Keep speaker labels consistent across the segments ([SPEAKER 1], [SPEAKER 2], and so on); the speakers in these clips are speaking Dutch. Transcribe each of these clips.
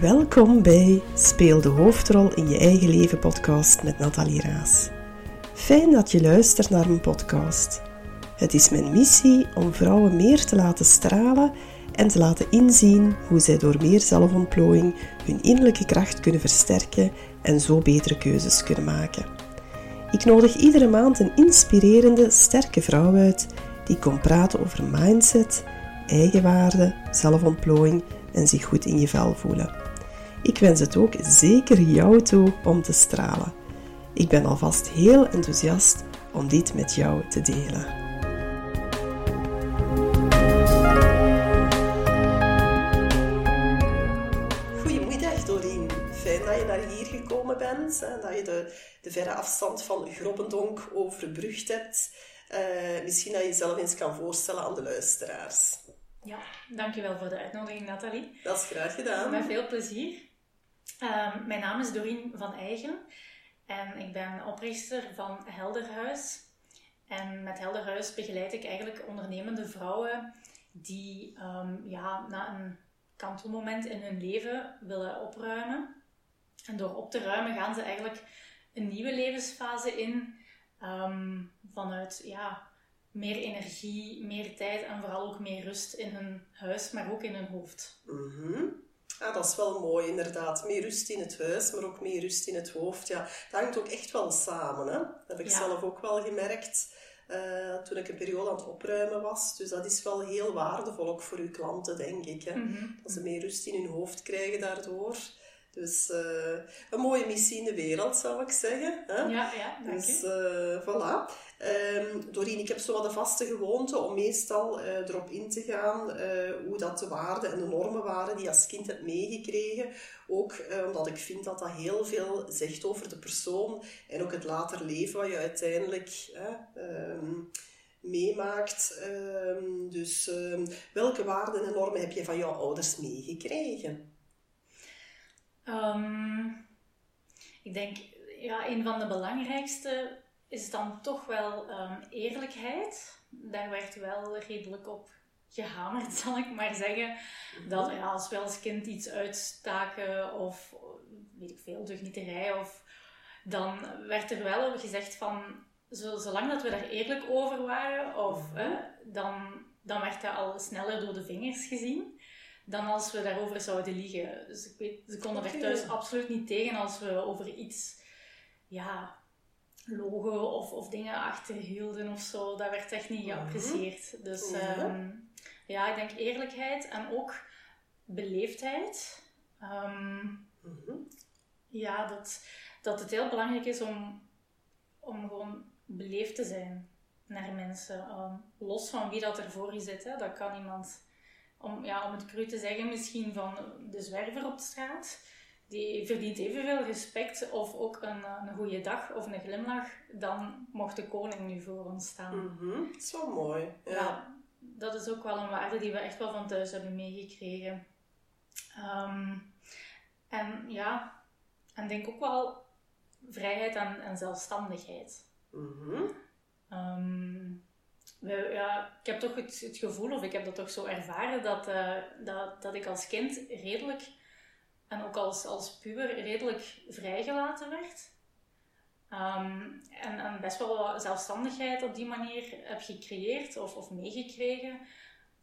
[SPEAKER 1] Welkom bij Speel de hoofdrol in je eigen leven podcast met Nathalie Raas. Fijn dat je luistert naar mijn podcast. Het is mijn missie om vrouwen meer te laten stralen en te laten inzien hoe zij door meer zelfontplooiing hun innerlijke kracht kunnen versterken en zo betere keuzes kunnen maken. Ik nodig iedere maand een inspirerende, sterke vrouw uit die komt praten over mindset, eigenwaarde, zelfontplooiing en zich goed in je vel voelen. Ik wens het ook zeker jou toe om te stralen. Ik ben alvast heel enthousiast om dit met jou te delen. Goedemiddag Doreen. Fijn dat je naar hier gekomen bent en dat je de, de verre afstand van Grobbendonk overbrugd hebt. Uh, misschien dat je jezelf eens kan voorstellen aan de luisteraars.
[SPEAKER 2] Ja, dankjewel voor de uitnodiging, Nathalie.
[SPEAKER 1] Dat is graag gedaan.
[SPEAKER 2] Met veel plezier. Uh, mijn naam is Dorien van Eigen en ik ben oprichter van Helderhuis. En met Helderhuis begeleid ik eigenlijk ondernemende vrouwen die um, ja, na een kantelmoment in hun leven willen opruimen. En door op te ruimen gaan ze eigenlijk een nieuwe levensfase in um, vanuit ja, meer energie, meer tijd en vooral ook meer rust in hun huis, maar ook in hun hoofd.
[SPEAKER 1] Mm Ja, dat is wel mooi, inderdaad. Meer rust in het huis, maar ook meer rust in het hoofd. Ja, dat hangt ook echt wel samen. Hè? Dat heb ik zelf ook wel gemerkt uh, toen ik een periode aan het opruimen was. Dus dat is wel heel waardevol, ook voor uw klanten, denk ik. Hè? Mm -hmm. Dat ze meer rust in hun hoofd krijgen daardoor. Dus uh, een mooie missie in de wereld, zou ik zeggen. Hè?
[SPEAKER 2] Ja, ja, dank
[SPEAKER 1] dus, uh, voilà. Um, Doreen, ik heb zo wat de vaste gewoonte om meestal uh, erop in te gaan hoe dat de waarden en de normen waren die je als kind hebt meegekregen. Ook omdat ik vind dat dat heel veel zegt over de persoon en ook het later leven wat je uiteindelijk um, meemaakt. Um, dus welke waarden en normen heb je van jouw ouders meegekregen?
[SPEAKER 2] Um, ik denk, ja, een van de belangrijkste is dan toch wel um, eerlijkheid. Daar werd wel redelijk op gehamerd, zal ik maar zeggen. Dat ja, als we als kind iets uitstaken of weet ik veel, deugnieterij, of dan werd er wel gezegd van zolang dat we daar eerlijk over waren, of, uh, dan, dan werd dat al sneller door de vingers gezien dan als we daarover zouden liegen. Dus ik weet, ze konden er thuis absoluut niet tegen als we over iets, ja, logo of, of dingen achterhielden of zo. Dat werd echt niet geapprecieerd. Dus um, ja, ik denk eerlijkheid en ook beleefdheid. Um, Ja, dat, dat het heel belangrijk is om, om gewoon beleefd te zijn naar mensen. Um, los van wie dat ervoor je zit. Hè. Dat kan iemand om, ja, om het cru te zeggen, misschien van de zwerver op de straat. Die verdient evenveel respect of ook een, een goede dag of een glimlach dan mocht de koning nu voor ons staan.
[SPEAKER 1] Mm -hmm. Dat is wel mooi. Ja.
[SPEAKER 2] dat is ook wel een waarde die we echt wel van thuis hebben meegekregen. Um, en ja, en denk ook wel vrijheid en, en zelfstandigheid.
[SPEAKER 1] Mm -hmm.
[SPEAKER 2] um, ja, ik heb toch het, het, gevoel, of ik heb dat toch zo ervaren, dat, uh, dat, dat ik als kind redelijk, en ook als, als puber, redelijk vrijgelaten werd. Um, en, en best wel wat zelfstandigheid op die manier heb gecreëerd of, of meegekregen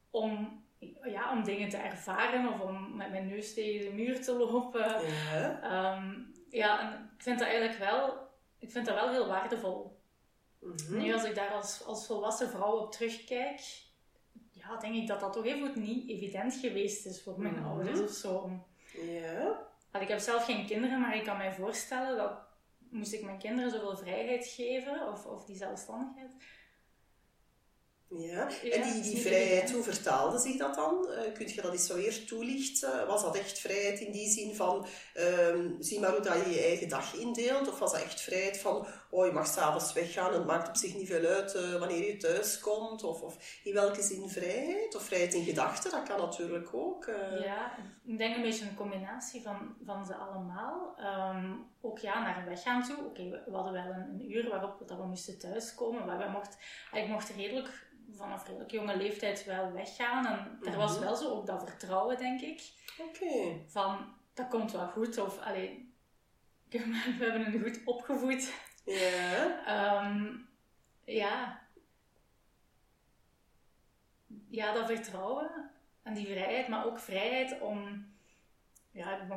[SPEAKER 2] om, ja, om dingen te ervaren of om met mijn neus tegen de muur te lopen.
[SPEAKER 1] Ja,
[SPEAKER 2] um, ja en ik vind dat eigenlijk wel, ik vind dat wel heel waardevol.
[SPEAKER 1] Mhm.
[SPEAKER 2] Nu, als ik daar als, als volwassen vrouw op terugkijk, ja, denk ik dat dat toch even niet evident geweest is voor mijn
[SPEAKER 1] Mhm.
[SPEAKER 2] ouders of zo.
[SPEAKER 1] Ja.
[SPEAKER 2] Want ik heb zelf geen kinderen, maar ik kan mij voorstellen dat moest ik mijn kinderen zoveel vrijheid geven of, of die zelfstandigheid.
[SPEAKER 1] Ja,
[SPEAKER 2] Ja,
[SPEAKER 1] en die, die vrijheid, hoe vertaalde zich dat dan? Uh, kun je dat eens zo weer toelichten? Was dat echt vrijheid in die zin van, ehm, zie maar hoe dat je je eigen dag indeelt? Of was dat echt vrijheid van, oh je mag s'avonds weggaan en het maakt op zich niet veel uit uh, wanneer je thuis komt? Of, of in welke zin vrijheid? Of vrijheid in gedachten, dat kan natuurlijk ook. uh.
[SPEAKER 2] Ja, ik denk een beetje een combinatie van, van ze allemaal. Ehm, ook ja, naar weggaan toe. Oké, we, we hadden wel een, een uur waarop dat we moesten thuiskomen, maar we mocht, ik mocht redelijk vanaf redelijk jonge leeftijd wel weggaan. En er was
[SPEAKER 1] Mhm.
[SPEAKER 2] wel zo ook dat vertrouwen, denk ik.
[SPEAKER 1] Oké.
[SPEAKER 2] Van, dat komt wel goed. Of, allee, we hebben een goed opgevoed.
[SPEAKER 1] Ja.
[SPEAKER 2] Ehm, ja. Ja, dat vertrouwen en die vrijheid, maar ook vrijheid om ja,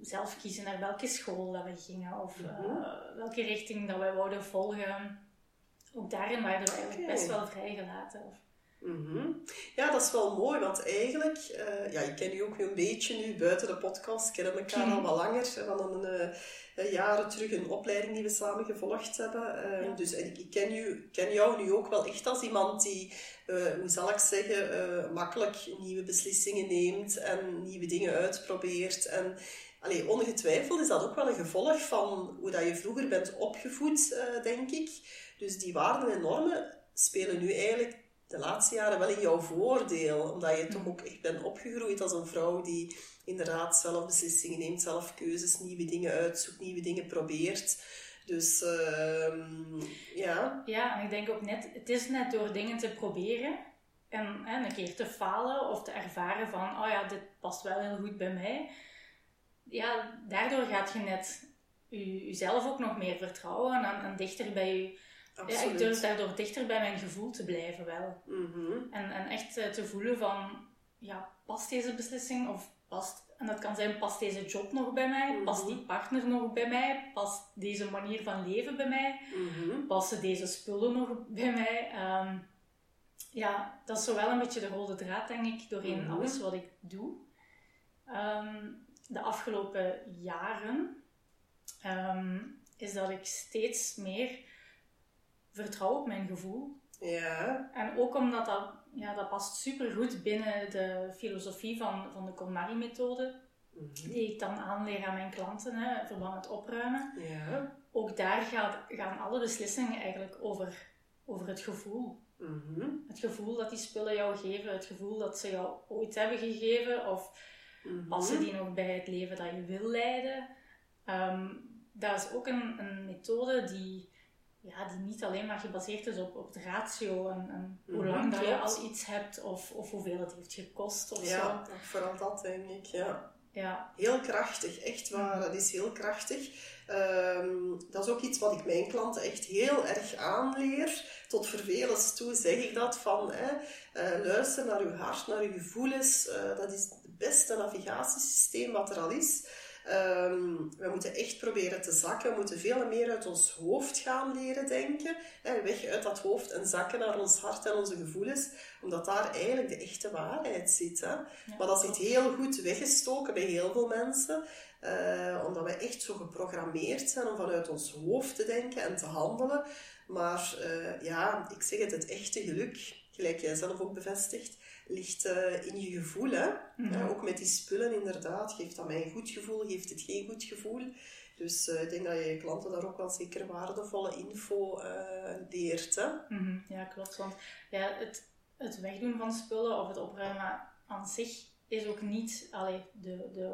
[SPEAKER 2] zelf kiezen naar welke school dat we gingen of
[SPEAKER 1] Mhm.
[SPEAKER 2] eh, welke richting dat wij wouden volgen. Ook daarin waren we eigenlijk best wel vrijgelaten. Of,
[SPEAKER 1] Mhm. Ja, dat is wel mooi, want eigenlijk, eh, ja, ik ken u ook nu een beetje nu buiten de podcast, kennen elkaar
[SPEAKER 2] Mhm.
[SPEAKER 1] al wat langer, van een, eh, eh, jaren terug een opleiding die we samen gevolgd hebben.
[SPEAKER 2] Ja.
[SPEAKER 1] Dus en ik, ik ken, u, ken jou nu ook wel echt als iemand die, hoe zal ik zeggen, makkelijk nieuwe beslissingen neemt en nieuwe dingen uitprobeert. En allee, ongetwijfeld is dat ook wel een gevolg van hoe dat je vroeger bent opgevoed, denk ik. Dus die waarden en normen spelen nu eigenlijk de laatste jaren wel in jouw voordeel. Omdat je toch ook echt bent opgegroeid als een vrouw die inderdaad zelf beslissingen neemt, zelf keuzes, nieuwe dingen uitzoekt, nieuwe dingen probeert. Dus ehm, ja.
[SPEAKER 2] Ja, en ik denk ook net, het is net door dingen te proberen en, en een keer te falen of te ervaren van, oh ja, dit past wel heel goed bij mij. Ja, daardoor gaat je net je, jezelf ook nog meer vertrouwen en, en dichter bij je. Ja, ik durf daardoor dichter bij mijn gevoel te blijven wel.
[SPEAKER 1] Mhm.
[SPEAKER 2] En, en echt eh, te voelen van, ja, past deze beslissing of past... En dat kan zijn, past deze job nog bij mij? Past die partner nog bij mij? Past deze manier van leven bij mij?
[SPEAKER 1] Mhm.
[SPEAKER 2] passen deze spullen nog bij mij? Ehm, ja, dat is zo wel een beetje de rode draad, denk ik, doorheen
[SPEAKER 1] Mhm.
[SPEAKER 2] alles wat ik doe. Ehm, de afgelopen jaren ehm, is dat ik steeds meer vertrouw op mijn gevoel.
[SPEAKER 1] Ja.
[SPEAKER 2] En ook omdat dat, ja, dat past supergoed binnen de filosofie van, van de KonMari-methode,
[SPEAKER 1] Mhm.
[SPEAKER 2] die ik dan aanleer aan mijn klanten, hè, verband met opruimen
[SPEAKER 1] Ja.
[SPEAKER 2] ook daar gaat, gaan alle beslissingen eigenlijk over, over het gevoel.
[SPEAKER 1] Mhm.
[SPEAKER 2] Het gevoel dat die spullen jou geven, het gevoel dat ze jou ooit hebben gegeven, of
[SPEAKER 1] Mhm.
[SPEAKER 2] passen die nog bij het leven dat je wil leiden. Ehm, dat is ook een, een methode die, ja, die niet alleen maar gebaseerd is op, op de ratio en, en hoe
[SPEAKER 1] Mhm,
[SPEAKER 2] lang dat je al iets hebt of, of hoeveel het heeft gekost of
[SPEAKER 1] Ja,
[SPEAKER 2] zo.
[SPEAKER 1] vooral dat denk ik, ja.
[SPEAKER 2] Ja,
[SPEAKER 1] Heel krachtig, echt waar. Dat is heel krachtig. Ehm, dat is ook iets wat ik mijn klanten echt heel erg aanleer. Tot vervelens toe zeg ik dat van hè, eh, luister naar uw hart, naar uw gevoelens. Eh, dat is het beste navigatiesysteem wat er al is. Ehm, we moeten echt proberen te zakken. We moeten veel meer uit ons hoofd gaan leren denken. Hè, weg uit dat hoofd en zakken naar ons hart en onze gevoelens. Omdat daar eigenlijk de echte waarheid zit. Hè. Maar dat zit heel goed weggestoken bij heel veel mensen. eh, omdat we echt zo geprogrammeerd zijn om vanuit ons hoofd te denken en te handelen. Maar eh, ja, ik zeg het, het echte geluk, gelijk jij zelf ook bevestigt, ligt eh, in je gevoel. Hè?
[SPEAKER 2] Mhm.
[SPEAKER 1] Ja, ook met die spullen inderdaad. Geeft dat mij een goed gevoel, geeft het geen goed gevoel? Dus eh, ik denk dat je je klanten daar ook wel zeker waardevolle info eh, leert. Hè?
[SPEAKER 2] Mhm, ja, klopt. Want ja, het, het wegdoen van spullen of het opruimen aan zich is ook niet allee, de, de,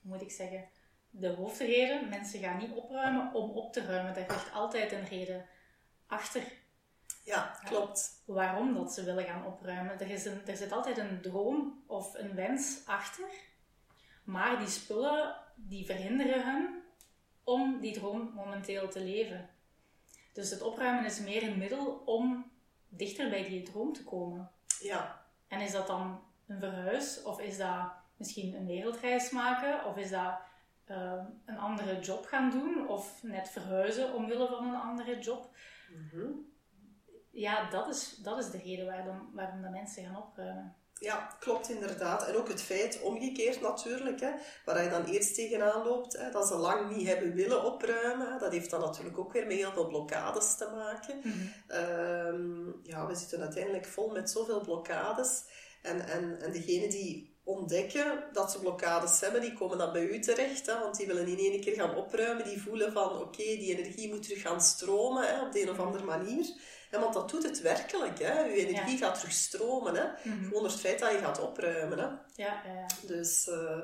[SPEAKER 2] hoe moet ik zeggen, de hoofdreden. Mensen gaan niet opruimen om op te ruimen. Daar ligt altijd een reden achter
[SPEAKER 1] Ja, klopt.
[SPEAKER 2] waarom dat ze willen gaan opruimen. Er, is een, er zit altijd een droom of een wens achter. Maar die spullen die verhinderen hen om die droom momenteel te leven. Dus het opruimen is meer een middel om dichter bij die droom te komen.
[SPEAKER 1] Ja,
[SPEAKER 2] En is dat dan een verhuis? Of is dat misschien een wereldreis maken? Of is dat eh, een andere job gaan doen? Of net verhuizen omwille van een andere job?
[SPEAKER 1] Mhm.
[SPEAKER 2] Ja, dat is, dat is de reden waarom, waarom de mensen gaan opruimen.
[SPEAKER 1] Ja, klopt inderdaad. En ook het feit, omgekeerd natuurlijk, hè, waar je dan eerst tegenaan loopt, hè, dat ze lang niet hebben willen opruimen. hè, Dat heeft dan natuurlijk ook weer met heel veel blokkades te maken. Ehm, ja, we zitten uiteindelijk vol met zoveel blokkades. En, en, en degenen die ontdekken dat ze blokkades hebben, die komen dan bij u terecht. Hè, want die willen in één keer gaan opruimen. Die voelen van, oké, die energie moet terug gaan stromen hè, op de een of andere manier. Ja, want dat doet het werkelijk. Hè. Uw energie gaat terug stromen. Hè. Gewoon door het feit dat je gaat opruimen. Hè.
[SPEAKER 2] Ja, ja, ja.
[SPEAKER 1] Dus eh,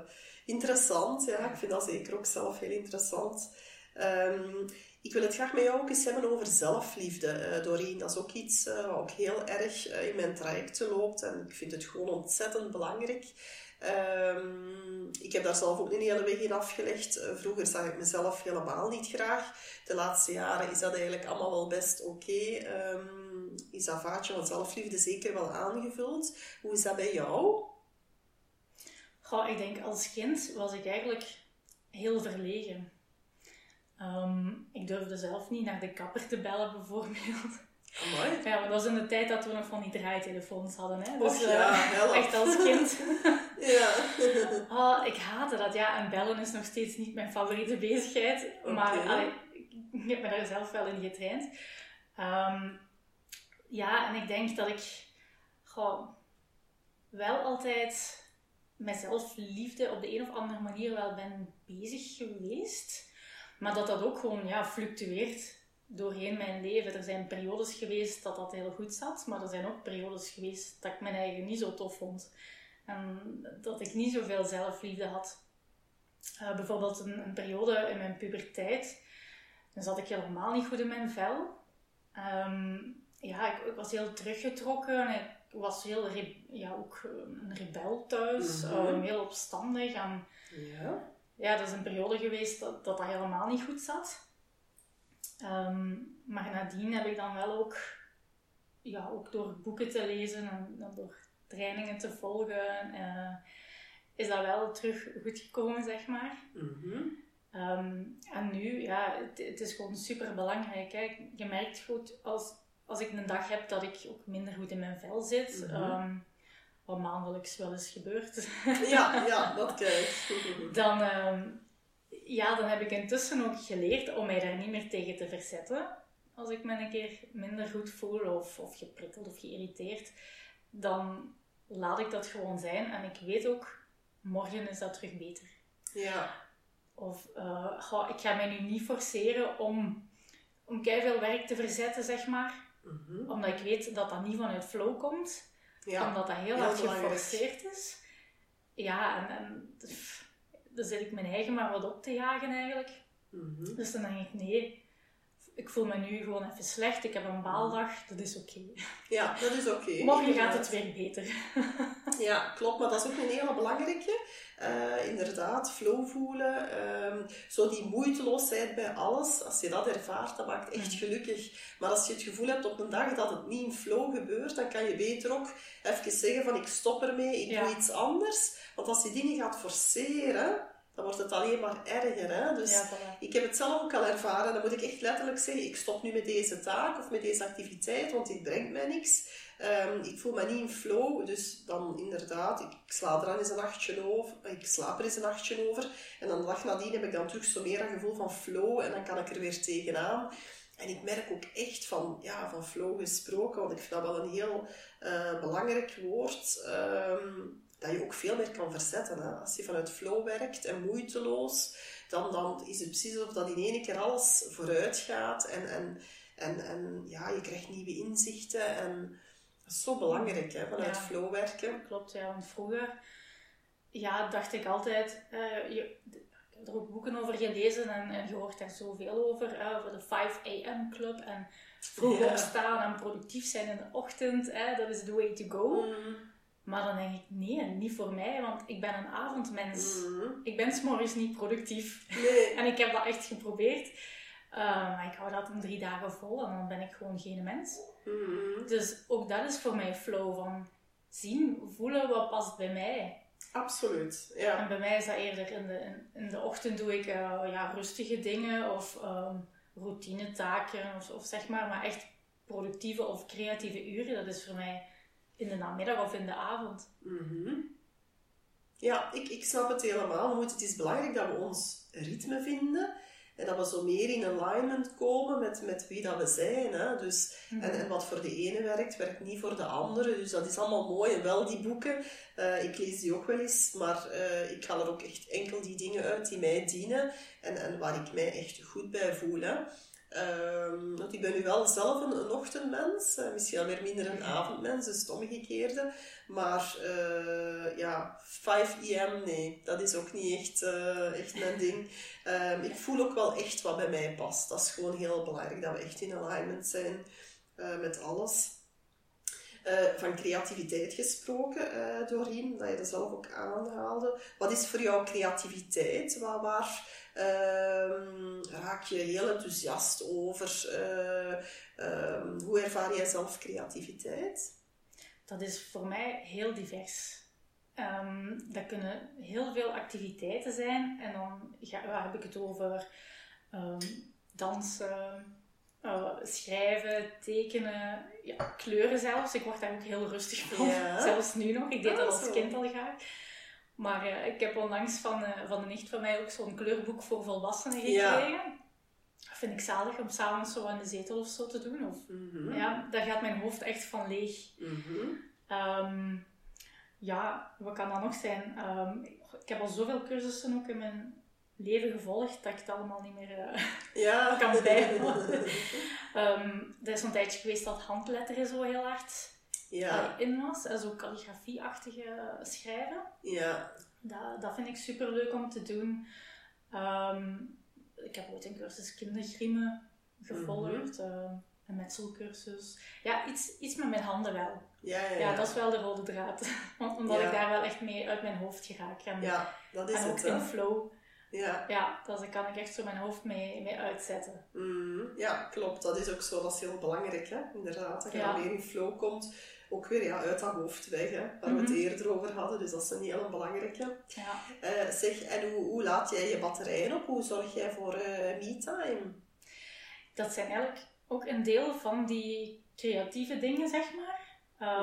[SPEAKER 1] interessant, ja. Ik vind dat zeker ook zelf heel interessant. Ehm, ik wil het graag met jou ook eens hebben over zelfliefde, eh Doreen. Dat is ook iets eh, wat ook heel erg eh, in mijn trajecten loopt. En ik vind het gewoon ontzettend belangrijk. Ehm, ik heb daar zelf ook een hele weg in afgelegd. Vroeger zag ik mezelf helemaal niet graag. De laatste jaren is dat eigenlijk allemaal wel best oké. Ehm, is dat vaatje van zelfliefde zeker wel aangevuld. Hoe is dat bij jou?
[SPEAKER 2] Goh, ik denk als kind was ik eigenlijk heel verlegen. Ehm, ik durfde zelf niet naar de kapper te bellen, bijvoorbeeld.
[SPEAKER 1] Amai.
[SPEAKER 2] Ja, maar dat was in de tijd dat we nog van die draaitelefoons hadden. Hè?
[SPEAKER 1] Dus, ja,
[SPEAKER 2] uh, echt als kind.
[SPEAKER 1] ja.
[SPEAKER 2] oh, ik haatte dat. Ja, en bellen is nog steeds niet mijn favoriete bezigheid. Maar allee, ik heb me daar zelf wel in getraind. Um, ja, en ik denk dat ik goh, wel altijd met zelfliefde op de een of andere manier wel ben bezig geweest. Maar dat dat ook gewoon ja, fluctueert doorheen mijn leven. Er zijn periodes geweest dat dat heel goed zat, maar er zijn ook periodes geweest dat ik mijn eigen niet zo tof vond. En dat ik niet zoveel zelfliefde had. Uh, bijvoorbeeld een, een, periode in mijn puberteit, dan zat ik helemaal niet goed in mijn vel. Um, ja, ik, ik, was heel teruggetrokken. Ik was heel ja, ook een rebel thuis, mm -hmm. um, heel opstandig. En,
[SPEAKER 1] ja.
[SPEAKER 2] Ja, dat is een periode geweest dat dat, dat helemaal niet goed zat. Um, maar nadien heb ik dan wel ook, ja, ook door boeken te lezen en, door trainingen te volgen, uh, is dat wel terug goed gekomen, zeg maar.
[SPEAKER 1] Mm -hmm.
[SPEAKER 2] um, en nu, ja, het, het, is gewoon super belangrijk. Hè. Je merkt goed als, als ik een dag heb dat ik ook minder goed in mijn vel zit. Mm -hmm. um, wat maandelijks wel eens gebeurt.
[SPEAKER 1] ja, ja, dat krijg
[SPEAKER 2] Dan, um, ja, dan heb ik intussen ook geleerd om mij daar niet meer tegen te verzetten. Als ik me een keer minder goed voel of, of geprikkeld of geïrriteerd, dan laat ik dat gewoon zijn. En ik weet ook, morgen is dat terug beter.
[SPEAKER 1] Ja.
[SPEAKER 2] Of, uh, goh, ik ga mij nu niet forceren om, om veel werk te verzetten, zeg maar.
[SPEAKER 1] Mm -hmm.
[SPEAKER 2] Omdat ik weet dat dat niet vanuit flow komt.
[SPEAKER 1] Ja.
[SPEAKER 2] Omdat dat heel,
[SPEAKER 1] Heel
[SPEAKER 2] hard geforceerd is. Ja, en, en pff, dan zit ik mijn eigen maar wat op te jagen eigenlijk.
[SPEAKER 1] Mhm.
[SPEAKER 2] Dus dan denk ik, nee, ik voel me nu gewoon even slecht. Ik heb een baaldag, dat is oké.
[SPEAKER 1] Ja, dat is oké.
[SPEAKER 2] Morgen gaat het weer beter.
[SPEAKER 1] Ja, klopt. Maar dat is ook een hele belangrijke. Eh, inderdaad, flow voelen. ehm, zo die moeiteloosheid bij alles. Als je dat ervaart, dat maakt echt gelukkig. Maar als je het gevoel hebt op een dag dat het niet in flow gebeurt, dan kan je beter ook even zeggen van ik stop ermee, ik
[SPEAKER 2] Ja.
[SPEAKER 1] doe iets anders. Want als je dingen gaat forceren, dan wordt het alleen maar erger. Hè? Dus
[SPEAKER 2] Ja,
[SPEAKER 1] ik heb het zelf ook al ervaren. Dan moet ik echt letterlijk zeggen, ik stop nu met deze taak of met deze activiteit, want dit brengt mij niks. Ehm, ik voel me niet in flow, dus dan inderdaad, ik, sla er dan eens een nachtje over, ik slaap er eens een nachtje over. En dan de dag nadien heb ik dan terug zo meer een gevoel van flow en dan kan ik er weer tegenaan. En ik merk ook echt van, ja, van flow gesproken, want ik vind dat wel een heel eh, belangrijk woord. ehm, dat je ook veel meer kan verzetten. Als je vanuit flow werkt en moeiteloos, dan, dan is het precies alsof dat in één keer alles vooruit gaat. En, en, en, en ja, je krijgt nieuwe inzichten. En dat is zo belangrijk, hè, vanuit
[SPEAKER 2] Ja.
[SPEAKER 1] flow werken.
[SPEAKER 2] Klopt, ja. Want vroeger ja, dacht ik altijd... eh, je, ik heb er ook boeken over gelezen en, en je hoort daar zoveel over. over de 5 a.m. club en vroeg
[SPEAKER 1] Ja.
[SPEAKER 2] opstaan en productief zijn in de ochtend. dat is the way to go.
[SPEAKER 1] Mm,
[SPEAKER 2] Maar dan denk ik, nee, niet voor mij, want ik ben een avondmens.
[SPEAKER 1] mm.
[SPEAKER 2] Ik ben s'morgens niet productief.
[SPEAKER 1] Nee.
[SPEAKER 2] En ik heb dat echt geprobeerd. Uh, maar ik hou dat in drie dagen vol en dan ben ik gewoon geen mens.
[SPEAKER 1] Mm,
[SPEAKER 2] Dus ook dat is voor mij flow van zien, voelen wat past bij mij.
[SPEAKER 1] Absoluut, ja.
[SPEAKER 2] En bij mij is dat eerder in de, in, de ochtend doe ik uh, ja, rustige dingen of um, routinetaken of, of zeg maar, maar echt productieve of creatieve uren, dat is voor mij in de namiddag of in de avond.
[SPEAKER 1] Mhm. Ja, ik, ik snap het helemaal. Het is belangrijk dat we ons ritme vinden en dat we zo meer in alignment komen met, met wie dat we zijn. Hè? Dus,
[SPEAKER 2] Mhm.
[SPEAKER 1] en, en wat voor de ene werkt, werkt niet voor de andere. Dus dat is allemaal mooi. En wel die boeken, eh, ik lees die ook wel eens, maar eh, ik haal er ook echt enkel die dingen uit die mij dienen en, en waar ik mij echt goed bij voel. Hè? Ehm, want ik ben nu wel zelf een, ochtendmens, eh, misschien al weer minder een avondmens, dus het omgekeerde. Maar eh, ja, 5 am, nee, dat is ook niet echt, eh, echt mijn ding. Ehm, ik voel ook wel echt wat bij mij past. Dat is gewoon heel belangrijk, dat we echt in alignment zijn met alles. Van creativiteit gesproken, Doreen, dat je dat zelf ook aanhaalde. Wat is voor jou creativiteit? Waar ehm, raak je heel enthousiast over? Ehm, hoe ervaar jij zelf creativiteit?
[SPEAKER 2] Dat is voor mij heel divers. Um, dat kunnen heel veel activiteiten zijn. En dan ga, heb ik het over dansen, uh, schrijven, tekenen, ja, kleuren zelfs. Ik word daar ook heel rustig van, zelfs nu nog. Ik deed dat als kind al graag. Maar uh, ik heb onlangs van, uh, van een nicht van mij ook zo'n kleurboek voor volwassenen gekregen. Ja. Dat vind ik zalig om s'avonds zo aan de zetel of zo te doen. Of, mm -hmm. Ja, daar gaat mijn hoofd echt van leeg. Mm -hmm. um, ja, wat kan dat nog zijn? Um, ik heb al zoveel cursussen ook in mijn leven gevolgd dat ik het allemaal niet meer uh, ja. kan bijhouden. um, er is een tijdje geweest dat handletteren zo heel hard ja. in was. En zo calligrafie-achtige schrijven. Ja. Dat, dat vind ik super leuk om te doen. Um, ik heb ooit een cursus kindergriemen gevolgd. Mm -hmm. een metselcursus. Ja, iets, iets met mijn handen wel. Ja, ja, ja. dat is wel de rode draad. Want omdat ik daar wel echt mee uit mijn hoofd geraak. En, ja, dat is en ook het, in flow ja. Ja, daar kan ik echt zo mijn hoofd mee, mee uitzetten.
[SPEAKER 1] Mm, ja, klopt. Dat is ook zo. Dat is heel belangrijk, hè. Inderdaad. Dat je ja. meer in flow komt. Ook weer ja, uit dat hoofd weg, hè. Waar we het mhm. eerder over hadden. Dus dat is een hele belangrijke. Ja. Uh, zeg, en hoe, hoe laat jij je batterijen op? Hoe zorg jij voor uh, me-time?
[SPEAKER 2] Dat zijn eigenlijk ook een deel van die creatieve dingen, zeg maar.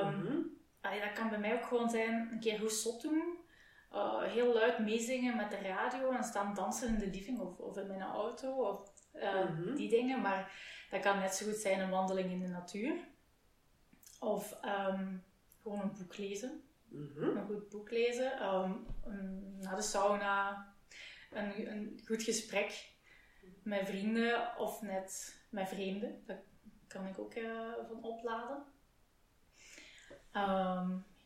[SPEAKER 2] Um, dat kan bij mij ook gewoon zijn een keer hoe zot doen uh, heel luid meezingen met de radio en staan dansen in de living of, of in mijn auto of uh, die dingen. Maar dat kan net zo goed zijn een wandeling in de natuur. Of um, gewoon een boek lezen. Mm -hmm. Een goed boek lezen. Um, naar de sauna. Een, een goed gesprek met vrienden of net met vreemden. Daar kan ik ook uh, van opladen.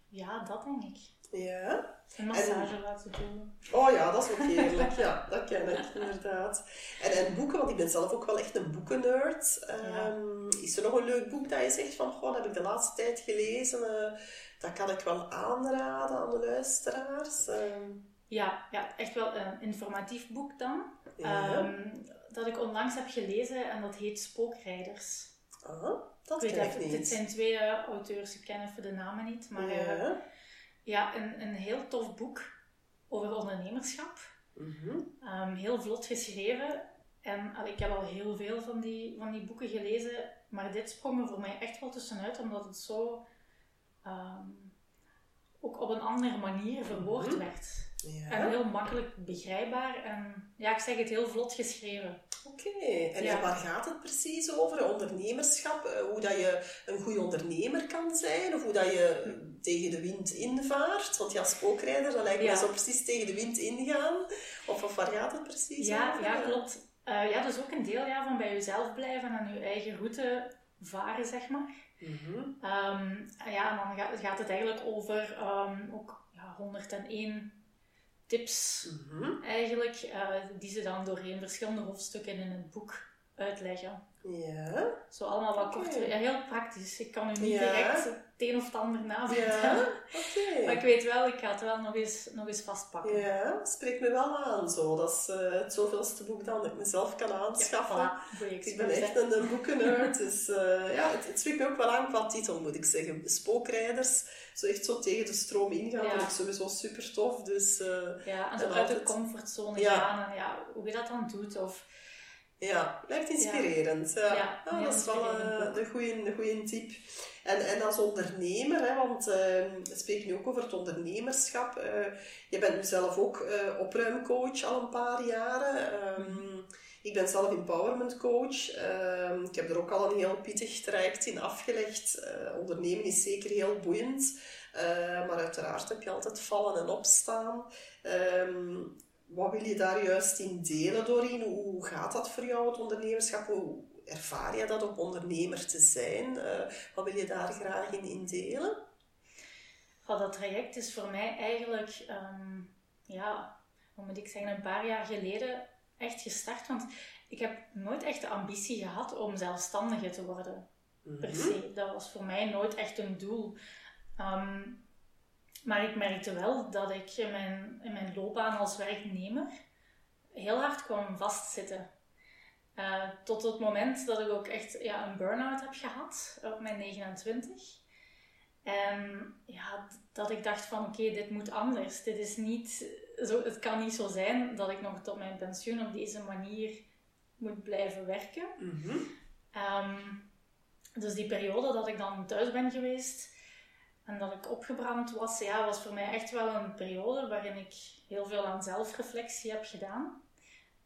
[SPEAKER 2] ja, dat denk ik. Ja. Een massage laten doen.
[SPEAKER 1] Oh ja, dat is ook heerlijk. ja, dat ken ik inderdaad. En, en boeken, want ik ben zelf ook wel echt een boekennerd. Um, Is er nog een leuk boek dat je zegt van, goh, dat heb ik de laatste tijd gelezen. Uh, dat kan ik wel aanraden aan de luisteraars.
[SPEAKER 2] Ehm, ja, ja, echt wel een informatief boek dan. Um, dat ik onlangs heb gelezen en dat heet Spookrijders.
[SPEAKER 1] Ah, dat ken ik niet.
[SPEAKER 2] Dit zijn twee uh, auteurs, ik ken even de namen niet, maar... Ja. Uh, ja, een, een heel tof boek over ondernemerschap. Mhm. Ehm, heel vlot geschreven. En ik heb al heel veel van die, van die boeken gelezen, maar dit sprong er voor mij echt wel tussenuit, omdat het zo ehm, ook op een andere manier verwoord mhm. werd. Ja. En heel makkelijk begrijpbaar en ja, ik zeg het heel vlot geschreven.
[SPEAKER 1] Oké, en waar gaat het precies over? Ondernemerschap, eh, hoe dat je een goede ondernemer kan zijn, of hoe dat je tegen de wind invaart? Want ja, spookrijder, dat lijkt me zo precies tegen de wind ingaan. Of, of waar gaat het precies
[SPEAKER 2] ja, over? Ja, klopt. Uh, ja, dus ook een deel ja, van bij jezelf blijven en je eigen route varen, zeg maar. Mm -hmm. ja, en dan gaat, gaat, het eigenlijk over um, ook ja, 101 tips mhm. eigenlijk, uh, die ze dan doorheen verschillende hoofdstukken in het boek uitleggen. Ja. Zo allemaal wat okay. korter. Ja, heel praktisch. Ik kan u niet direct het een of het ander navertellen. Ja. Maar ik weet wel, ik ga het wel nog eens, nog eens vastpakken.
[SPEAKER 1] Ja, spreekt me wel aan zo. Dat is uh, het zoveelste boek dan dat ik mezelf kan aanschaffen. Ja, ik ben echt een, een boekennerd. dus uh, ja, het, het, spreekt me ook wel aan qua titel, moet ik zeggen. Spookrijders. Zo echt zo tegen de stroom ingaan, ja. vind ik sowieso super tof. Dus, uh,
[SPEAKER 2] ja, en zo uit de comfortzone gaan. En ja, hoe je dat dan doet. Of
[SPEAKER 1] ja, blijft inspirerend. Ja. ja ah, dat is wel uh, een goede tip. En, en als ondernemer, hè, want uh, we spreken nu ook over het ondernemerschap. Uh, je bent nu zelf ook opruimcoach al een paar jaren. Um, ik ben zelf empowerment coach. Ehm, ik heb er ook al een heel pittig traject in afgelegd. ondernemen is zeker heel boeiend. maar uiteraard heb je altijd vallen en opstaan. Um, wat wil je daar juist in delen, Doreen? Hoe gaat dat voor jou, het ondernemerschap? Hoe ervaar je dat om ondernemer te zijn? Uh, wat wil je daar graag in, in delen?
[SPEAKER 2] dat traject is voor mij eigenlijk, um, ja, hoe moet ik zeggen, een paar jaar geleden echt gestart. Want ik heb nooit echt de ambitie gehad om zelfstandige te worden. per se. Dat was voor mij nooit echt een doel. Ehm, maar ik merkte wel dat ik in mijn, in mijn loopbaan als werknemer heel hard kwam vastzitten. Uh, tot het moment dat ik ook echt ja, een burn-out heb gehad op mijn 29. En ja, dat ik dacht van oké, dit moet anders. Dit is niet zo, het kan niet zo zijn dat ik nog tot mijn pensioen op deze manier moet blijven werken. Mhm. Ehm, dus die periode dat ik dan thuis ben geweest en dat ik opgebrand was, ja, was voor mij echt wel een periode waarin ik heel veel aan zelfreflectie heb gedaan.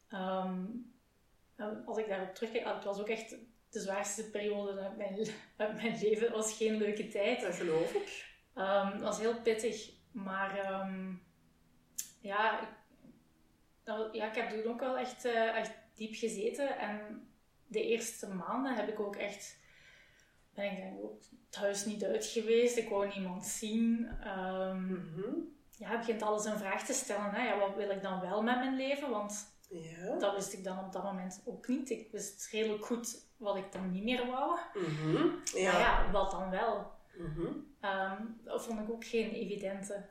[SPEAKER 2] Um, als ik daarop terugkijk, het was ook echt de zwaarste periode uit mijn, uit mijn leven. Het was geen leuke tijd.
[SPEAKER 1] Dat geloof ik.
[SPEAKER 2] Um, het was heel pittig, maar um, ja, ik, ja, ik heb toen ook wel echt, uh, echt diep gezeten. En de eerste maanden heb ik ook echt, ben ik denk ook thuis niet uit geweest. Ik wou niemand zien. Um, mm -hmm. Ja, begint alles in vraag te stellen. Hè? Ja, wat wil ik dan wel met mijn leven? Want ja. dat wist ik dan op dat moment ook niet. Ik wist redelijk goed wat ik dan niet meer wou. Mm -hmm. ja. Maar ja, wat dan wel? Mm -hmm. um, dat vond ik ook geen evidente.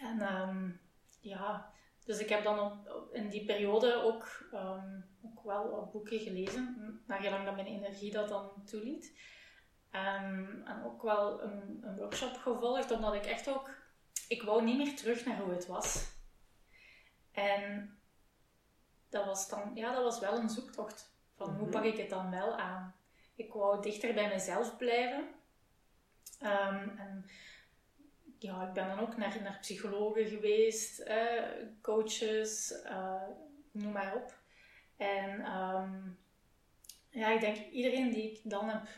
[SPEAKER 2] En um, ja, dus ik heb dan op, in die periode ook, um, ook wel wat boeken gelezen, naar gelang dat mijn energie dat dan toeliet. Um, en ook wel een, een, workshop gevolgd, omdat ik echt ook, ik wou niet meer terug naar hoe het was. En dat was dan, ja, dat was wel een zoektocht. Van hoe mhm. pak ik het dan wel aan? Ik wou dichter bij mezelf blijven. Um, en ja, ik ben dan ook naar, naar psychologen geweest, eh, coaches, uh, noem maar op. En um, ja, ik denk iedereen die ik dan heb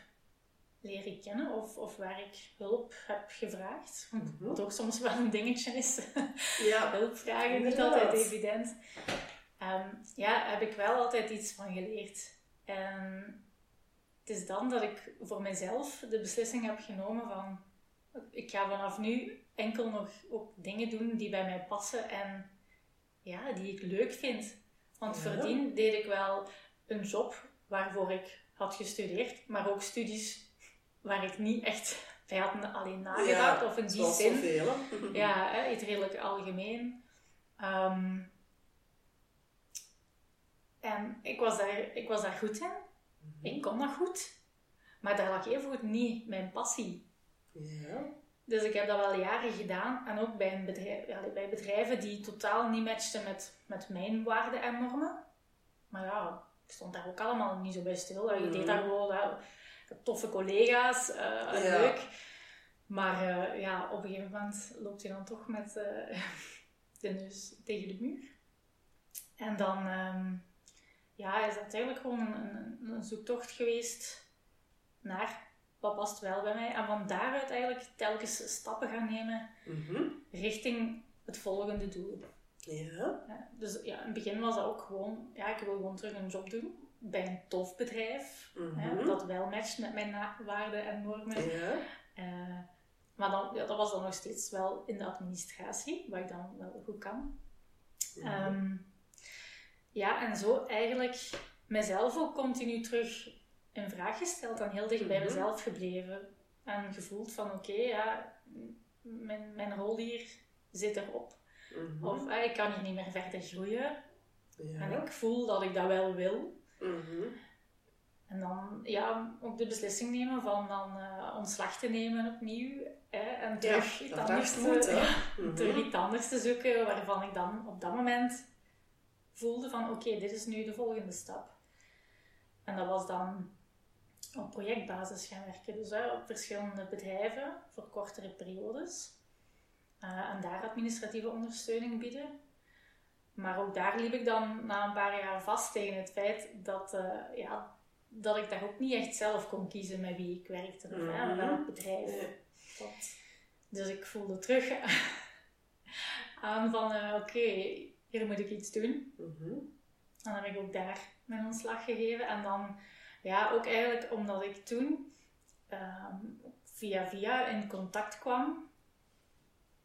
[SPEAKER 2] leren kennen of, of waar ik hulp heb gevraagd, mm wat ook soms wel een dingetje is, ja, hulpvragen, niet altijd evident, um, ja, heb ik wel altijd iets van geleerd. En het is dan dat ik voor mezelf de beslissing heb genomen van ik ga vanaf nu enkel nog ook dingen doen die bij mij passen en ja, die ik leuk vind. Want ja. voordien deed ik wel een job waarvoor ik had gestudeerd, maar ook studies waar ik niet echt bij had alleen nagedacht. of in die zin.
[SPEAKER 1] Zoveel,
[SPEAKER 2] ja, hè, het redelijk algemeen. Um, en ik was daar, ik was daar goed in. Mhm. Ik kon dat goed. Maar daar lag even goed niet mijn passie. Ja. Dus ik heb dat wel jaren gedaan. En ook bij, een bedrijf, ja, bij bedrijven die totaal niet matchten met, met mijn waarden en normen. Maar ja, ik stond daar ook allemaal niet zo bij stil. Je deed daar mhm. gewoon ja, toffe collega's, uh, leuk. Maar uh, ja, op een gegeven moment loopt je dan toch met uh, de neus tegen de muur. En dan um, ja, is dat eigenlijk gewoon een, een, een zoektocht geweest naar wat past wel bij mij. En van daaruit eigenlijk telkens stappen gaan nemen mhm. richting het volgende doel.
[SPEAKER 1] Ja.
[SPEAKER 2] ja. Dus ja, in het begin was dat ook gewoon, ja, ik wil gewoon terug een job doen bij een tof bedrijf, mhm. dat wel matcht met mijn waarden en normen. Ja. Uh, maar dan, ja, dat was dan nog steeds wel in de administratie, wat ik dan wel goed kan. Ja, mhm. um, ja en zo eigenlijk mezelf ook continu terug in vraag gesteld en heel dicht bij mhm. mezelf gebleven. En gevoeld van oké, ja, mijn, mijn rol hier zit erop. Mm Of ah, ik kan hier niet meer verder groeien. Ja. En ik voel dat ik dat wel wil. Mhm. En dan ja, ook de beslissing nemen van dan uh, ontslag te nemen opnieuw. Hè, en terug, iets anders te, mm terug iets anders te zoeken waarvan ik dan op dat moment voelde van oké, dit is nu de volgende stap. En dat was dan op projectbasis gaan werken. Dus op verschillende bedrijven voor kortere periodes. Uh, en daar administratieve ondersteuning bieden. Maar ook daar liep ik dan na een paar jaar vast tegen het feit dat, uh, ja, dat ik daar ook niet echt zelf kon kiezen met wie ik werkte. Of, mm -hmm. met welk bedrijf. Dus ik voelde terug aan van uh, oké, hier moet ik iets doen. Mm -hmm. Dan heb ik ook daar mijn ontslag gegeven. En dan ja, ook eigenlijk omdat ik toen ehm, via via in contact kwam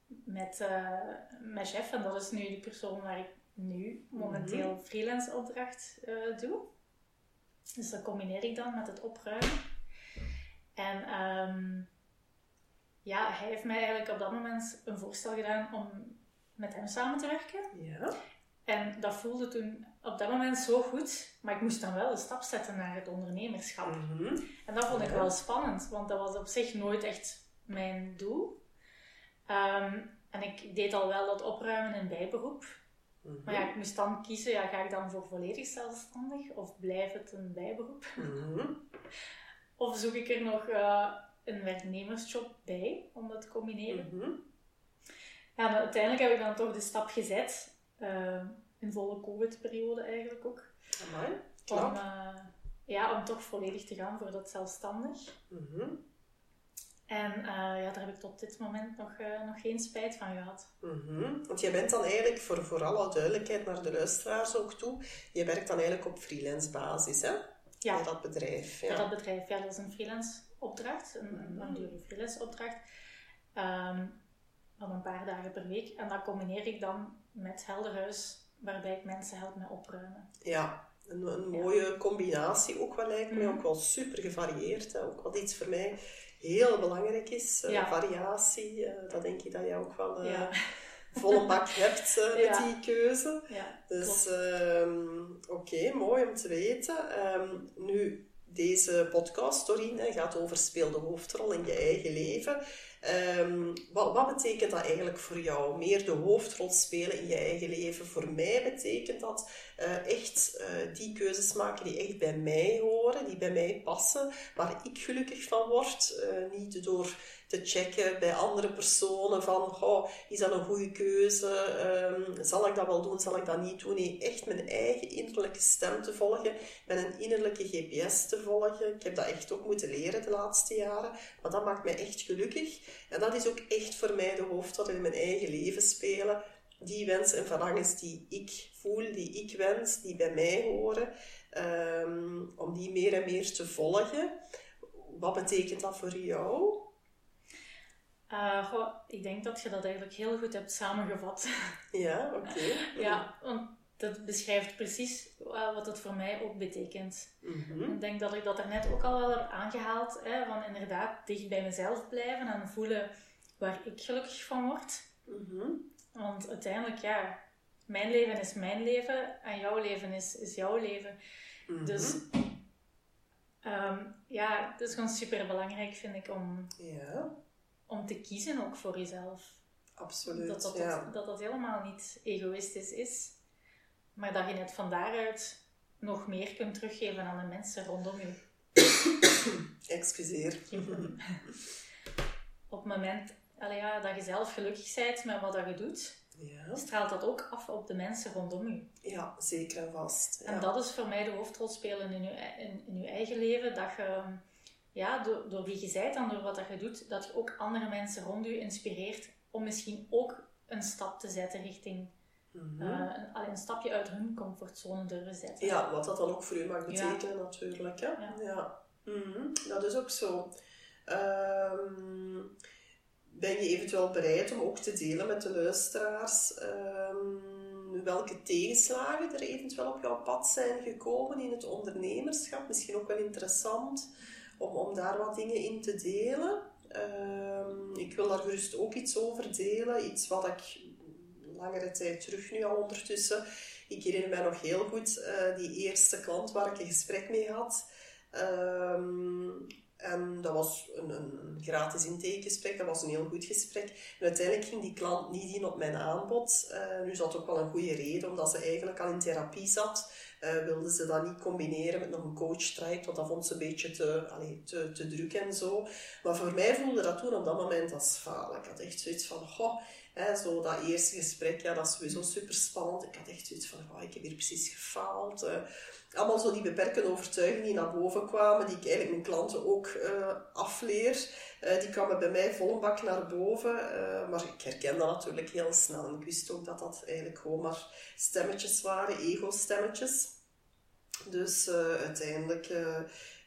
[SPEAKER 2] met uh, mijn chef. En dat is nu de persoon waar ik nu momenteel mhm. freelance opdracht uh, doe. Dus dat combineer ik dan met het opruimen. En ehm, ja, hij heeft mij eigenlijk op dat moment een voorstel gedaan om met hem samen te werken.
[SPEAKER 1] Ja.
[SPEAKER 2] En dat voelde toen op dat moment zo goed, maar ik moest dan wel een stap zetten naar het ondernemerschap.
[SPEAKER 1] Mhm.
[SPEAKER 2] En dat vond ik wel spannend, want dat was op zich nooit echt mijn doel. Ehm, en ik deed al wel dat opruimen in bijberoep.
[SPEAKER 1] Mhm.
[SPEAKER 2] Maar ja, ik moest dan kiezen, ja, ga ik dan voor volledig zelfstandig of blijft het een bijberoep?
[SPEAKER 1] Mhm.
[SPEAKER 2] Of zoek ik er nog eh, een werknemersjob bij om dat te combineren? Ja, uiteindelijk heb ik dan toch de stap gezet, eh, in volle covid-periode eigenlijk ook,
[SPEAKER 1] Amai.
[SPEAKER 2] om, eh, ja, om toch volledig te gaan voor dat zelfstandig.
[SPEAKER 1] Mhm.
[SPEAKER 2] En eh, ja, daar heb ik tot dit moment nog, eh, nog geen spijt van gehad.
[SPEAKER 1] Mhm. Want jij bent dan eigenlijk, voor, voor alle duidelijkheid naar de luisteraars ook toe, je werkt dan eigenlijk op freelance basis, hè?
[SPEAKER 2] Ja,
[SPEAKER 1] Bij dat bedrijf. Ja.
[SPEAKER 2] voor dat bedrijf. Ja, dat is een freelance opdracht, een, langdurige freelance opdracht. ehm, van een paar dagen per week. En dat combineer ik dan met Helderhuis, waarbij ik mensen help met opruimen.
[SPEAKER 1] Ja, een, een mooie combinatie ook wel lijkt mij,
[SPEAKER 2] Mhm.
[SPEAKER 1] ook wel super gevarieerd. Hè. Ook wat iets voor mij heel belangrijk is, eh, variatie. eh, dat denk ik dat jij ook wel eh,
[SPEAKER 2] Ja,
[SPEAKER 1] volle bak hebt met die keuze.
[SPEAKER 2] ja
[SPEAKER 1] Dus ehm, oké, mooi om te weten. Ehm, nu, deze podcast, Doreen, hè, gaat over speel de hoofdrol in je eigen leven. Ehm, wat, wat betekent dat eigenlijk voor jou? Meer de hoofdrol spelen in je eigen leven. Voor mij betekent dat eh, echt eh, die keuzes maken die echt bij mij horen, die bij mij passen, waar ik gelukkig van word. Eh, niet door te checken bij andere personen van, oh, is dat een goede keuze? Ehm, zal ik dat wel doen? Zal ik dat niet doen? Nee, echt mijn eigen innerlijke stem te volgen, mijn innerlijke GPS te volgen. Ik heb dat echt ook moeten leren de laatste jaren, maar dat maakt mij echt gelukkig. En dat is ook echt voor mij de hoofdrol in mijn eigen leven spelen. Die wensen en verlangens die ik voel, die ik wens, die bij mij horen, ehm, om die meer en meer te volgen. Wat betekent dat voor jou?
[SPEAKER 2] Eh, goh, ik denk dat je dat eigenlijk heel goed hebt samengevat.
[SPEAKER 1] Ja, oké.
[SPEAKER 2] ja, want dat beschrijft precies eh, wat het voor mij ook betekent.
[SPEAKER 1] Mhm.
[SPEAKER 2] Ik denk dat ik dat er net ook al wel heb aangehaald. Hè, van inderdaad dicht bij mezelf blijven en voelen waar ik gelukkig van word.
[SPEAKER 1] Mhm.
[SPEAKER 2] Want uiteindelijk, ja, mijn leven is mijn leven en jouw leven is, is jouw leven.
[SPEAKER 1] Mhm.
[SPEAKER 2] Dus ehm, ja, het is gewoon super belangrijk, vind ik, om,
[SPEAKER 1] Ja,
[SPEAKER 2] om te kiezen ook voor jezelf.
[SPEAKER 1] absoluut.
[SPEAKER 2] Dat dat,
[SPEAKER 1] ja.
[SPEAKER 2] dat dat helemaal niet egoïstisch is, maar dat je het van daaruit nog meer kunt teruggeven aan de mensen rondom je.
[SPEAKER 1] Excuseer.
[SPEAKER 2] Op het moment ja, dat je zelf gelukkig bent met wat je doet,
[SPEAKER 1] Ja,
[SPEAKER 2] straalt dat ook af op de mensen rondom je.
[SPEAKER 1] ja zeker en vast. Ja.
[SPEAKER 2] En dat is voor mij de hoofdrol spelen in je, in, in je eigen leven. Dat je, ja, door, door wie je bent en door wat dat je doet, dat je ook andere mensen rond je inspireert om misschien ook een stap te zetten richting,
[SPEAKER 1] Mhm.
[SPEAKER 2] eh, een, stapje uit hun comfortzone durven zetten.
[SPEAKER 1] Ja, wat dat dan ook voor u mag
[SPEAKER 2] Ja.
[SPEAKER 1] betekenen natuurlijk. Hè?
[SPEAKER 2] Ja.
[SPEAKER 1] Ja. Mhm, Dat is ook zo. Ehm, ben je eventueel bereid om ook te delen met de luisteraars ehm, welke tegenslagen er eventueel op jouw pad zijn gekomen in het ondernemerschap? Misschien ook wel interessant om, daar wat dingen in te delen. Ehm, ik wil daar gerust ook iets over delen. Iets wat ik langere tijd terug nu al ondertussen ik herinner mij nog heel goed eh, die eerste klant waar ik een gesprek mee had. Ehm, en dat was een, een gratis intakegesprek, dat was een heel goed gesprek. En uiteindelijk ging die klant niet in op mijn aanbod. Eh, nu zat ook wel een goede reden, omdat ze eigenlijk al in therapie zat. Eh wilde ze dat niet combineren met nog een coach-traject, want dat vond ze een beetje te, allee, te, te druk en zo. Maar voor mij voelde dat toen op dat moment als faal. Ik had echt zoiets van, goh, Hè, zo dat eerste gesprek, ja, dat is sowieso super spannend. Ik had echt zoiets van, ik heb hier precies gefaald. allemaal zo die beperkende overtuigingen die naar boven kwamen, die ik eigenlijk mijn klanten ook eh, afleer. Eh, die kwamen bij mij vol bak naar boven. eh, maar ik herkende dat natuurlijk heel snel. En ik wist ook dat dat eigenlijk gewoon maar stemmetjes waren, ego-stemmetjes. Dus uiteindelijk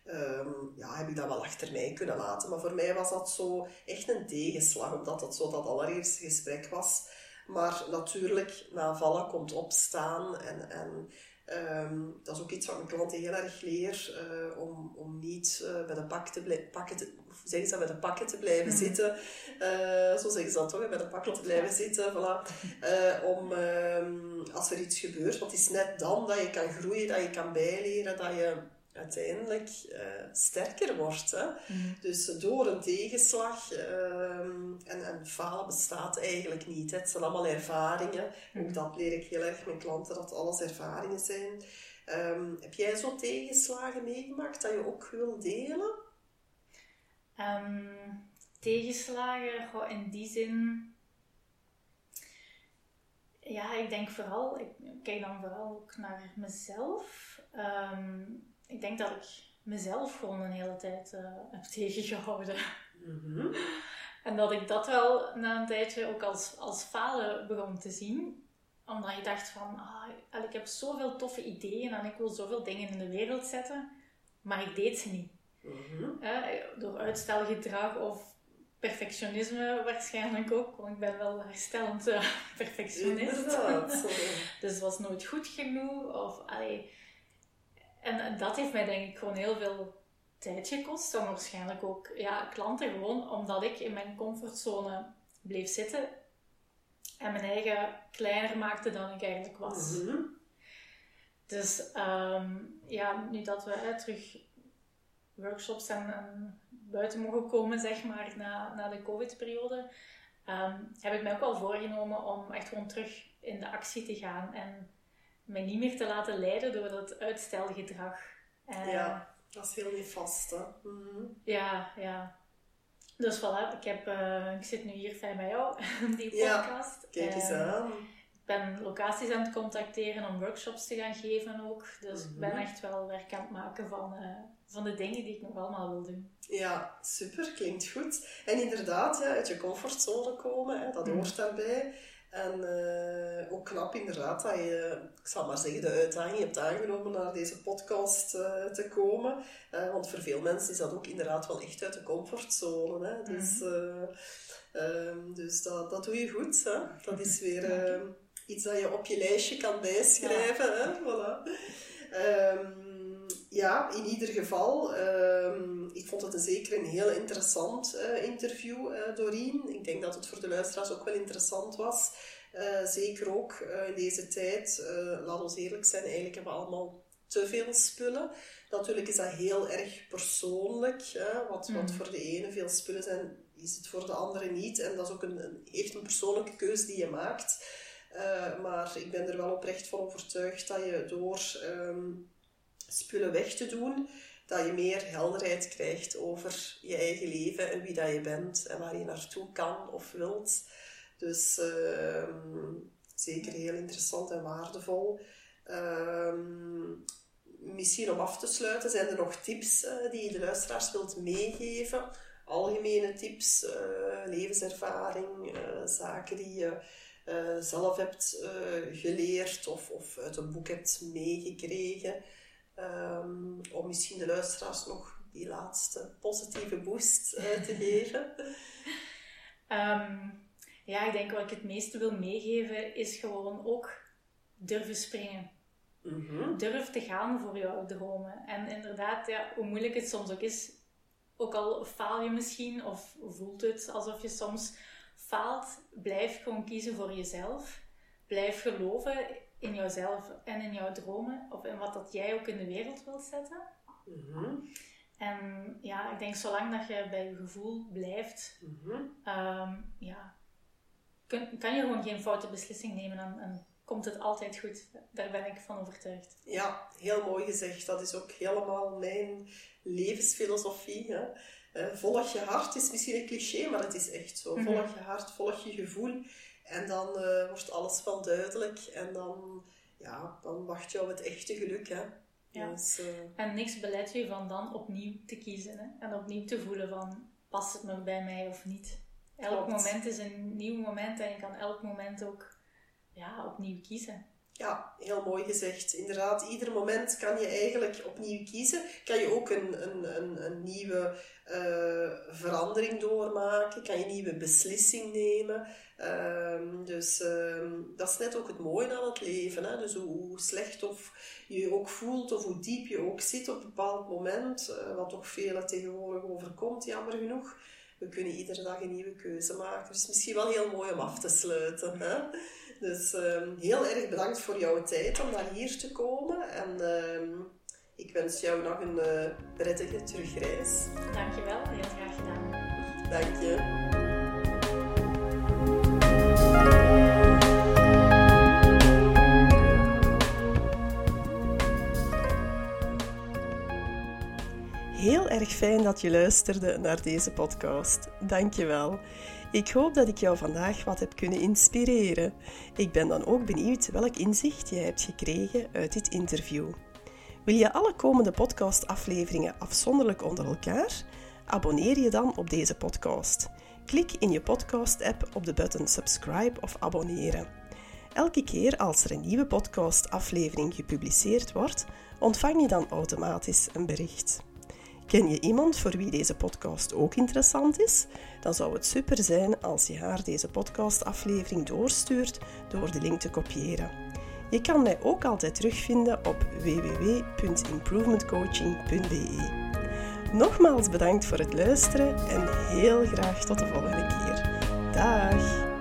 [SPEAKER 1] eh, ehm, ja, heb ik dat wel achter mij kunnen laten. Maar voor mij was dat zo echt een tegenslag, omdat dat zo dat allereerste gesprek was. Maar natuurlijk, na vallen komt opstaan. En, en Ehm, dat is ook iets wat mijn klanten heel erg leer, uh, om, om niet uh, bij de pak te pakken te, zeggen ze, bij de pakken te blijven mm. zitten. Uh, zo zeggen ze dat toch, bij de pakken te blijven zitten. Voilà. om, um, als er iets gebeurt, want het is net dan dat je kan groeien, dat je kan bijleren, dat je uiteindelijk uh, sterker wordt. Hè? Mm. Dus door een tegenslag um, en, en falen bestaat eigenlijk niet. Hè? Het zijn allemaal ervaringen. Mm. Ook dat leer ik heel erg mijn klanten, dat alles ervaringen zijn. Um, heb jij zo tegenslagen meegemaakt dat je ook wil delen?
[SPEAKER 2] Um, tegenslagen, goh, in die zin... Ja, ik denk vooral... Ik kijk dan vooral ook naar mezelf. Um, ik denk dat ik mezelf gewoon een hele tijd uh, heb tegengehouden. Mm En dat ik dat wel na een tijdje ook als, als falen begon te zien. Omdat je dacht van, ah, ik heb zoveel toffe ideeën en ik wil zoveel dingen in de wereld zetten. Maar ik deed ze niet. Mm door uitstelgedrag of perfectionisme waarschijnlijk ook. Want ik ben wel herstellend uh, perfectionist. dus het was nooit goed genoeg. Of, allee, en dat heeft mij denk ik gewoon heel veel tijd gekost. En waarschijnlijk ook ja, klanten gewoon, omdat ik in mijn comfortzone bleef zitten. En mijn eigen kleiner maakte dan ik eigenlijk was. Mhm. Dus ehm, ja, nu dat we terug workshops en, buiten mogen komen, zeg maar, na, na de COVID-periode, ehm, heb ik mij ook wel voorgenomen om echt gewoon terug in de actie te gaan. En mij niet meer te laten leiden door dat uitstelgedrag.
[SPEAKER 1] Uh, ja, dat is heel nefast, hè? Mm
[SPEAKER 2] Ja, ja. Dus voilà, ik, heb, uh, ik zit nu hier fijn bij jou, die podcast.
[SPEAKER 1] Ja, kijk eens aan.
[SPEAKER 2] Ik ben locaties aan het contacteren om workshops te gaan geven ook. Dus ik ben mhm. echt wel werk aan het maken van, uh, van de dingen die ik nog allemaal wil doen.
[SPEAKER 1] Ja, super, klinkt goed. En inderdaad, ja, uit je comfortzone komen, hè, dat mhm. hoort daarbij. En uh, ook knap inderdaad dat je, ik zal maar zeggen, de uitdaging hebt aangenomen naar deze podcast uh, te komen. Uh, want voor veel mensen is dat ook inderdaad wel echt uit de comfortzone. Hè? Dus, mm. dus dat, dat doe je goed. Hè? Dat is weer iets dat je op je lijstje kan bijschrijven. Ja. Hè? Voilà. Um, ja, in ieder geval, um, ik vond het een, zeker een heel interessant uh, interview, uh, Doreen. Ik denk dat het voor de luisteraars ook wel interessant was. Uh, zeker ook in deze tijd, laat ons eerlijk zijn, eigenlijk hebben we allemaal te veel spullen. Natuurlijk is dat heel erg persoonlijk. Wat, wat mm. voor de ene veel spullen zijn, is het voor de andere niet. En dat is ook een, een echt een persoonlijke keuze die je maakt. maar ik ben er wel oprecht van overtuigd dat je door... Um, spullen weg te doen, dat je meer helderheid krijgt over je eigen leven en wie dat je bent en waar je naartoe kan of wilt. Dus ehm, zeker heel interessant en waardevol. Ehm, misschien om af te sluiten, zijn er nog tips uh, die je de luisteraars wilt meegeven? Algemene tips, uh, levenservaring, uh, zaken die je zelf hebt geleerd of, of uit een boek hebt meegekregen. Um, om misschien de luisteraars nog die laatste positieve boost uh, te geven?
[SPEAKER 2] Um, ja, ik denk wat ik het meeste wil meegeven is gewoon ook durven springen. Mm Durf te gaan voor jouw dromen. En inderdaad, ja, hoe moeilijk het soms ook is, ook al faal je misschien of voelt het alsof je soms faalt, blijf gewoon kiezen voor jezelf. Blijf geloven in jouzelf en in jouw dromen, of in wat dat jij ook in de wereld wilt zetten. Mhm. En ja, ik denk zolang dat je bij je gevoel blijft, mhm. ehm, ja, kun, kan je gewoon geen foute beslissing nemen en, en, komt het altijd goed. Daar ben ik van overtuigd.
[SPEAKER 1] Ja, heel mooi gezegd. Dat is ook helemaal mijn levensfilosofie. Hè? Uh, volg je hart is misschien een cliché, maar het is echt zo. Mhm. Volg je hart, volg je gevoel. En dan uh, wordt alles wel duidelijk en dan, ja, dan wacht je op het echte geluk. Hè.
[SPEAKER 2] Ja. Dus, uh... En niks beleidt je van dan opnieuw te kiezen hè? en opnieuw te voelen van past het nog bij mij of niet. Elk moment is een nieuw moment en je kan elk moment ook ja, opnieuw kiezen.
[SPEAKER 1] Ja, heel mooi gezegd. Inderdaad, ieder moment kan je eigenlijk opnieuw kiezen. Kan je ook een, een, een, een nieuwe uh, verandering doormaken. Kan je een nieuwe beslissing nemen. Um, dus um, dat is net ook het mooie aan het leven. Hè? Dus hoe, slecht of je ook voelt of hoe diep je ook zit op een bepaald moment, uh, wat toch velen tegenwoordig overkomt, jammer genoeg. We kunnen iedere dag een nieuwe keuze maken. Dus misschien wel heel mooi om af te sluiten. Hè? Dus um, heel erg bedankt voor jouw tijd om naar hier te komen. En ik wens jou nog een uh, prettige terugreis.
[SPEAKER 2] Dankjewel, heel graag gedaan.
[SPEAKER 1] Dank je. Heel erg fijn dat je luisterde naar deze podcast. Dank je wel. Ik hoop dat ik jou vandaag wat heb kunnen inspireren. Ik ben dan ook benieuwd welk inzicht je hebt gekregen uit dit interview. Wil je alle komende podcastafleveringen afzonderlijk onder elkaar? Abonneer je dan op deze podcast. Klik in je podcast-app op de button subscribe of abonneren. Elke keer als er een nieuwe podcastaflevering gepubliceerd wordt, ontvang je dan automatisch een bericht. Ken je iemand voor wie deze podcast ook interessant is? Dan zou het super zijn als je haar deze podcastaflevering doorstuurt door de link te kopiëren. Je kan mij ook altijd terugvinden op www.improvementcoaching.be. Nogmaals bedankt voor het luisteren en heel graag tot de volgende keer. Dag!